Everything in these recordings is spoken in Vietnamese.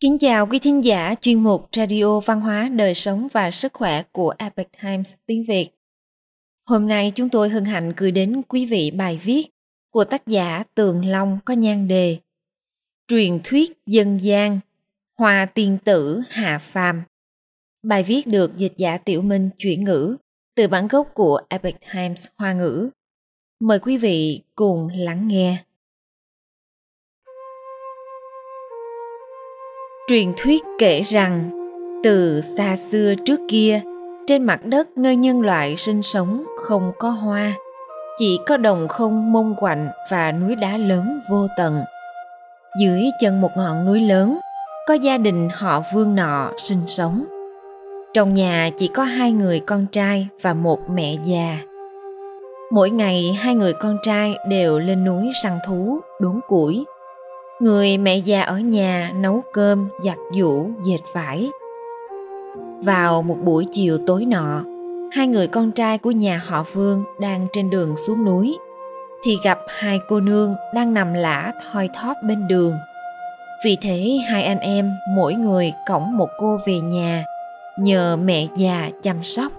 Kính chào quý thính giả chuyên mục Radio Văn hóa, Đời sống và Sức khỏe của Epoch Times tiếng Việt. Hôm nay chúng tôi hân hạnh gửi đến quý vị bài viết của tác giả Tường Long có nhan đề Truyền thuyết dân gian, hòa tiên tử hạ phàm. Bài viết được dịch giả Tiểu Minh chuyển ngữ từ bản gốc của Epoch Times Hoa ngữ. Mời quý vị cùng lắng nghe. Truyền thuyết kể rằng, từ xa xưa trước kia, trên mặt đất nơi nhân loại sinh sống không có hoa, chỉ có đồng không mông quạnh và núi đá lớn vô tận. Dưới chân một ngọn núi lớn, có gia đình họ Vương nọ sinh sống. Trong nhà chỉ có hai người con trai và một mẹ già. Mỗi ngày hai người con trai đều lên núi săn thú, đốn củi người mẹ già ở nhà nấu cơm, giặt giũ, dệt vải. Vào một buổi chiều tối nọ, hai người con trai của nhà họ vương đang trên đường xuống núi, thì gặp hai cô nương đang nằm lả thoi thóp bên đường. Vì thế hai anh em mỗi người cõng một cô về nhà, nhờ mẹ già chăm sóc.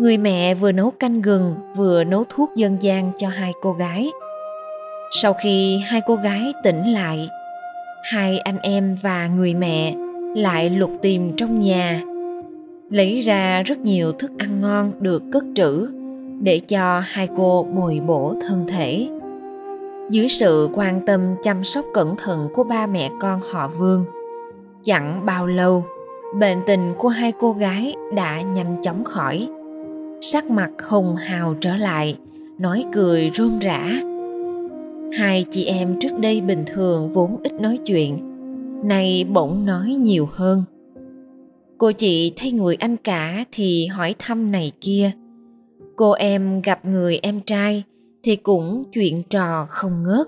Người mẹ vừa nấu canh gừng, vừa nấu thuốc dân gian cho hai cô gái sau khi hai cô gái tỉnh lại, hai anh em và người mẹ lại lục tìm trong nhà, lấy ra rất nhiều thức ăn ngon được cất trữ để cho hai cô bồi bổ thân thể. Dưới sự quan tâm chăm sóc cẩn thận của ba mẹ con họ vương, chẳng bao lâu, bệnh tình của hai cô gái đã nhanh chóng khỏi. Sắc mặt hồng hào trở lại, nói cười rôm rã hai chị em trước đây bình thường vốn ít nói chuyện, nay bỗng nói nhiều hơn. Cô chị thấy người anh cả thì hỏi thăm này kia. Cô em gặp người em trai thì cũng chuyện trò không ngớt.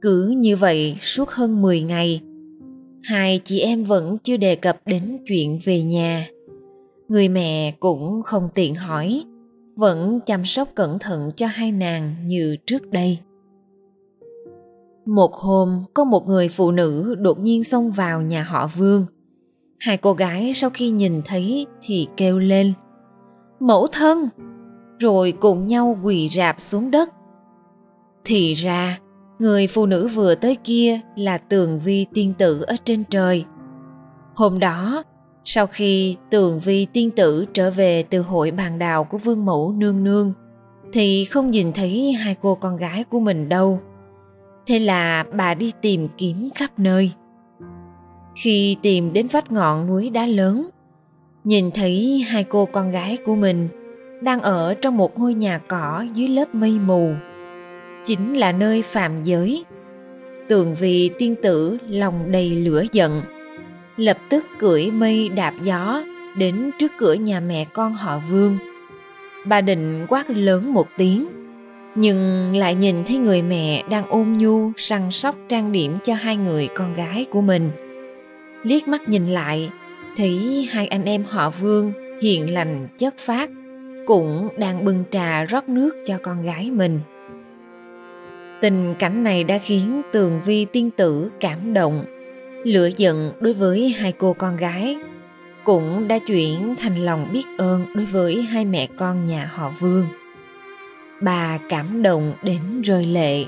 Cứ như vậy suốt hơn 10 ngày, hai chị em vẫn chưa đề cập đến chuyện về nhà. Người mẹ cũng không tiện hỏi, vẫn chăm sóc cẩn thận cho hai nàng như trước đây một hôm, có một người phụ nữ đột nhiên xông vào nhà họ Vương. Hai cô gái sau khi nhìn thấy thì kêu lên Mẫu thân! Rồi cùng nhau quỳ rạp xuống đất. Thì ra, người phụ nữ vừa tới kia là tường vi tiên tử ở trên trời. Hôm đó, sau khi tường vi tiên tử trở về từ hội bàn đào của vương mẫu nương nương, thì không nhìn thấy hai cô con gái của mình đâu thế là bà đi tìm kiếm khắp nơi. Khi tìm đến vách ngọn núi đá lớn, nhìn thấy hai cô con gái của mình đang ở trong một ngôi nhà cỏ dưới lớp mây mù. Chính là nơi phạm giới. Tường vì tiên tử lòng đầy lửa giận, lập tức cưỡi mây đạp gió đến trước cửa nhà mẹ con họ vương. Bà định quát lớn một tiếng nhưng lại nhìn thấy người mẹ đang ôn nhu săn sóc trang điểm cho hai người con gái của mình. Liếc mắt nhìn lại, thấy hai anh em họ vương hiền lành, chất phát cũng đang bưng trà rót nước cho con gái mình. Tình cảnh này đã khiến tường vi tiên tử cảm động, lửa giận đối với hai cô con gái, cũng đã chuyển thành lòng biết ơn đối với hai mẹ con nhà họ vương bà cảm động đến rơi lệ.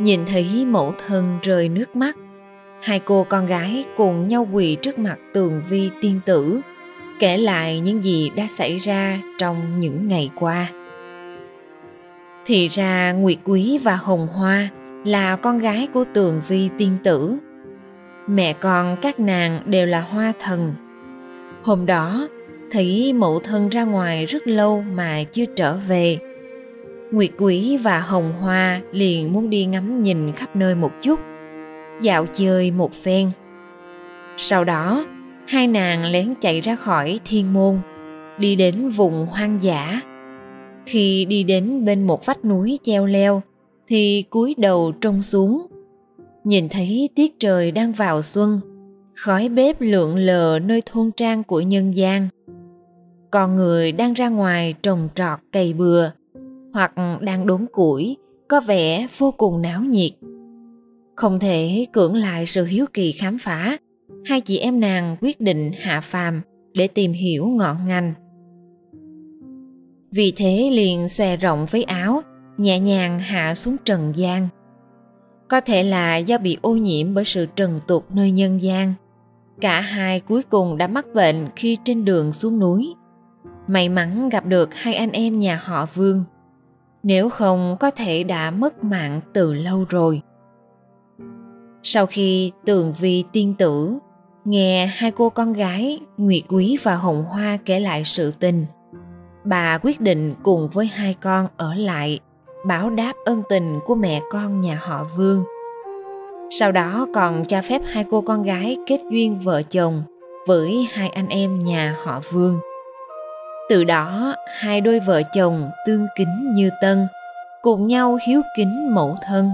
Nhìn thấy mẫu thân rơi nước mắt, hai cô con gái cùng nhau quỳ trước mặt tường vi tiên tử, kể lại những gì đã xảy ra trong những ngày qua. Thì ra nguyệt quý và hồng hoa là con gái của tường vi tiên tử. Mẹ con các nàng đều là hoa thần. Hôm đó, thấy mẫu thân ra ngoài rất lâu mà chưa trở về Nguyệt Quỷ và Hồng Hoa liền muốn đi ngắm nhìn khắp nơi một chút, dạo chơi một phen. Sau đó, hai nàng lén chạy ra khỏi thiên môn, đi đến vùng hoang dã. Khi đi đến bên một vách núi treo leo, thì cúi đầu trông xuống. Nhìn thấy tiết trời đang vào xuân, khói bếp lượn lờ nơi thôn trang của nhân gian. Con người đang ra ngoài trồng trọt cày bừa, hoặc đang đốn củi có vẻ vô cùng náo nhiệt Không thể cưỡng lại sự hiếu kỳ khám phá, hai chị em nàng quyết định hạ phàm để tìm hiểu ngọn ngành. Vì thế liền xòe rộng với áo, nhẹ nhàng hạ xuống trần gian. Có thể là do bị ô nhiễm bởi sự trần tục nơi nhân gian. Cả hai cuối cùng đã mắc bệnh khi trên đường xuống núi. May mắn gặp được hai anh em nhà họ Vương. Nếu không có thể đã mất mạng từ lâu rồi. Sau khi tường vi tiên tử nghe hai cô con gái Nguyệt Quý và Hồng Hoa kể lại sự tình, bà quyết định cùng với hai con ở lại báo đáp ân tình của mẹ con nhà họ Vương. Sau đó còn cho phép hai cô con gái kết duyên vợ chồng với hai anh em nhà họ Vương. Từ đó, hai đôi vợ chồng tương kính như tân, cùng nhau hiếu kính mẫu thân.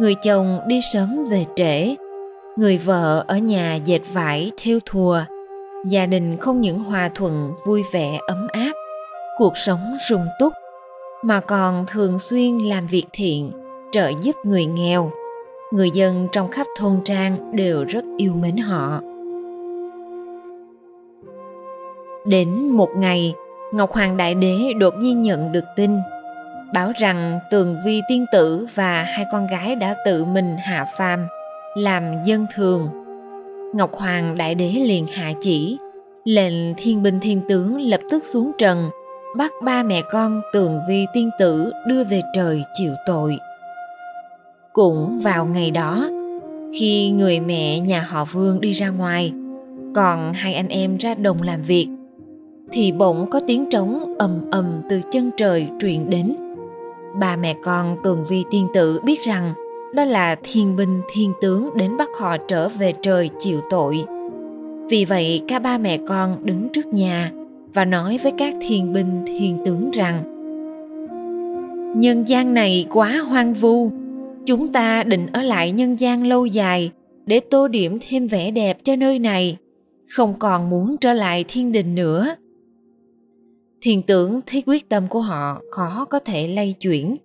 Người chồng đi sớm về trễ, người vợ ở nhà dệt vải theo thùa. Gia đình không những hòa thuận, vui vẻ, ấm áp, cuộc sống sung túc, mà còn thường xuyên làm việc thiện, trợ giúp người nghèo. Người dân trong khắp thôn trang đều rất yêu mến họ. Đến một ngày, Ngọc Hoàng Đại Đế đột nhiên nhận được tin báo rằng Tường Vi tiên tử và hai con gái đã tự mình hạ phàm làm dân thường. Ngọc Hoàng Đại Đế liền hạ chỉ, lệnh thiên binh thiên tướng lập tức xuống trần, bắt ba mẹ con Tường Vi tiên tử đưa về trời chịu tội. Cũng vào ngày đó, khi người mẹ nhà họ Vương đi ra ngoài, còn hai anh em ra đồng làm việc, thì bỗng có tiếng trống ầm ầm từ chân trời truyền đến. Ba mẹ con Tường Vi tiên tử biết rằng đó là thiên binh thiên tướng đến bắt họ trở về trời chịu tội. Vì vậy cả ba mẹ con đứng trước nhà và nói với các thiên binh thiên tướng rằng Nhân gian này quá hoang vu, chúng ta định ở lại nhân gian lâu dài để tô điểm thêm vẻ đẹp cho nơi này, không còn muốn trở lại thiên đình nữa. Thiên tưởng thấy quyết tâm của họ khó có thể lay chuyển,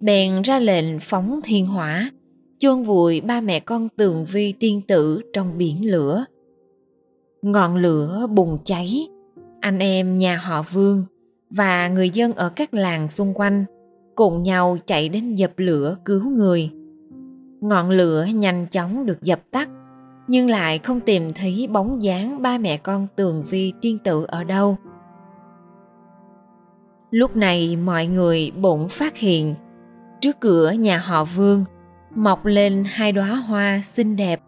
bèn ra lệnh phóng thiên hỏa, chôn vùi ba mẹ con tường vi tiên tử trong biển lửa. Ngọn lửa bùng cháy, anh em nhà họ Vương và người dân ở các làng xung quanh cùng nhau chạy đến dập lửa cứu người. Ngọn lửa nhanh chóng được dập tắt, nhưng lại không tìm thấy bóng dáng ba mẹ con tường vi tiên tử ở đâu. Lúc này mọi người bỗng phát hiện trước cửa nhà họ Vương mọc lên hai đóa hoa xinh đẹp.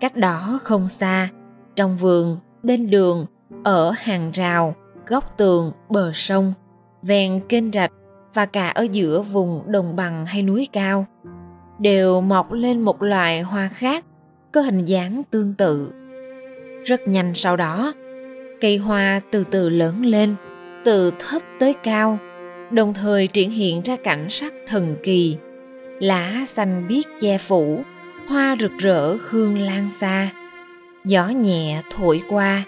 Cách đó không xa, trong vườn, bên đường, ở hàng rào, góc tường, bờ sông, ven kênh rạch và cả ở giữa vùng đồng bằng hay núi cao đều mọc lên một loài hoa khác có hình dáng tương tự. Rất nhanh sau đó, cây hoa từ từ lớn lên, từ thấp tới cao, đồng thời triển hiện ra cảnh sắc thần kỳ. Lá xanh biếc che phủ, hoa rực rỡ hương lan xa. Gió nhẹ thổi qua,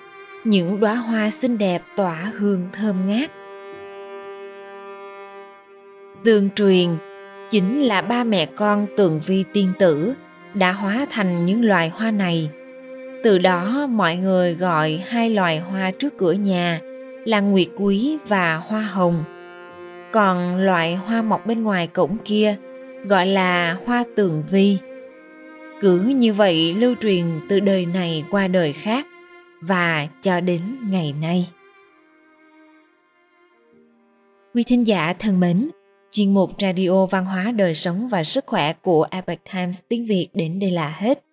những đóa hoa xinh đẹp tỏa hương thơm ngát. Tương truyền chính là ba mẹ con tường vi tiên tử đã hóa thành những loài hoa này. Từ đó mọi người gọi hai loài hoa trước cửa nhà là nguyệt quý và hoa hồng. Còn loại hoa mọc bên ngoài cổng kia gọi là hoa tường vi. Cứ như vậy lưu truyền từ đời này qua đời khác và cho đến ngày nay. Quý thính giả thân mến, chuyên mục Radio Văn hóa Đời Sống và Sức Khỏe của Epoch Times tiếng Việt đến đây là hết.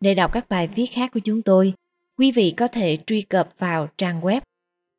Để đọc các bài viết khác của chúng tôi, quý vị có thể truy cập vào trang web